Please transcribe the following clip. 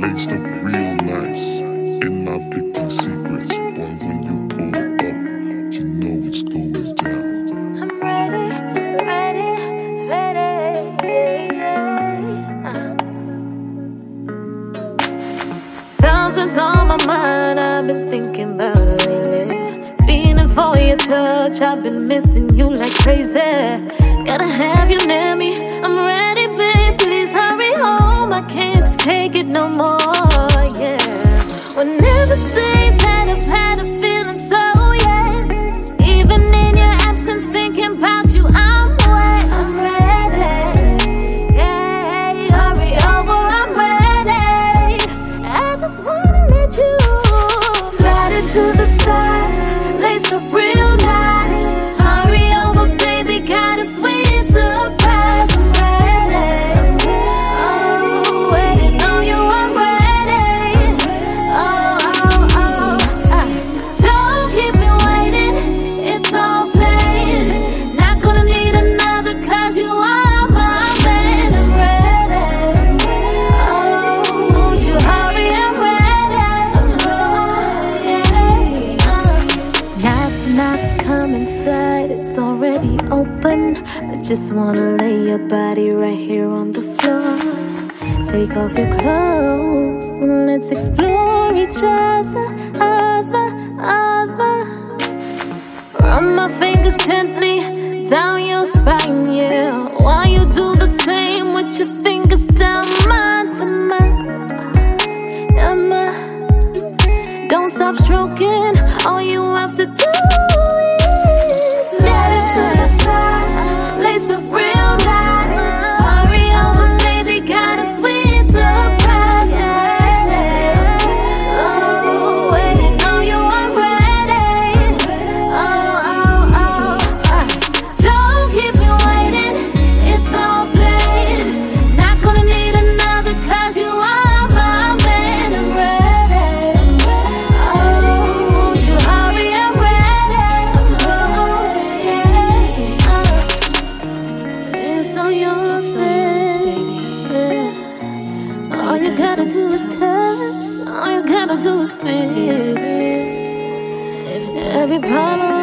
Laced up real nice in my secrets. When you pull up, you know it's going down. I'm ready, ready, ready. Something's on my mind. I've been thinking about your touch. I've been missing you like crazy. Gotta have you near me. I'm ready, babe. Please hurry home. I can't take it no more. Yeah. We'll never say that I've had a feeling so, yeah. Even in your absence, thinking about you, I'm wet. I'm ready. Yeah, hurry over, I'm ready. I just wanna let you slide into the side, lace up real come inside. It's already open. I just wanna lay your body right here on the floor. Take off your clothes and let's explore each other, other, other. Run my fingers gently down your spine, yeah. While you do the same with your fingers down mine to mine, mine. Don't stop stroking. You gotta do is touch. All you gotta do is feel. Every you.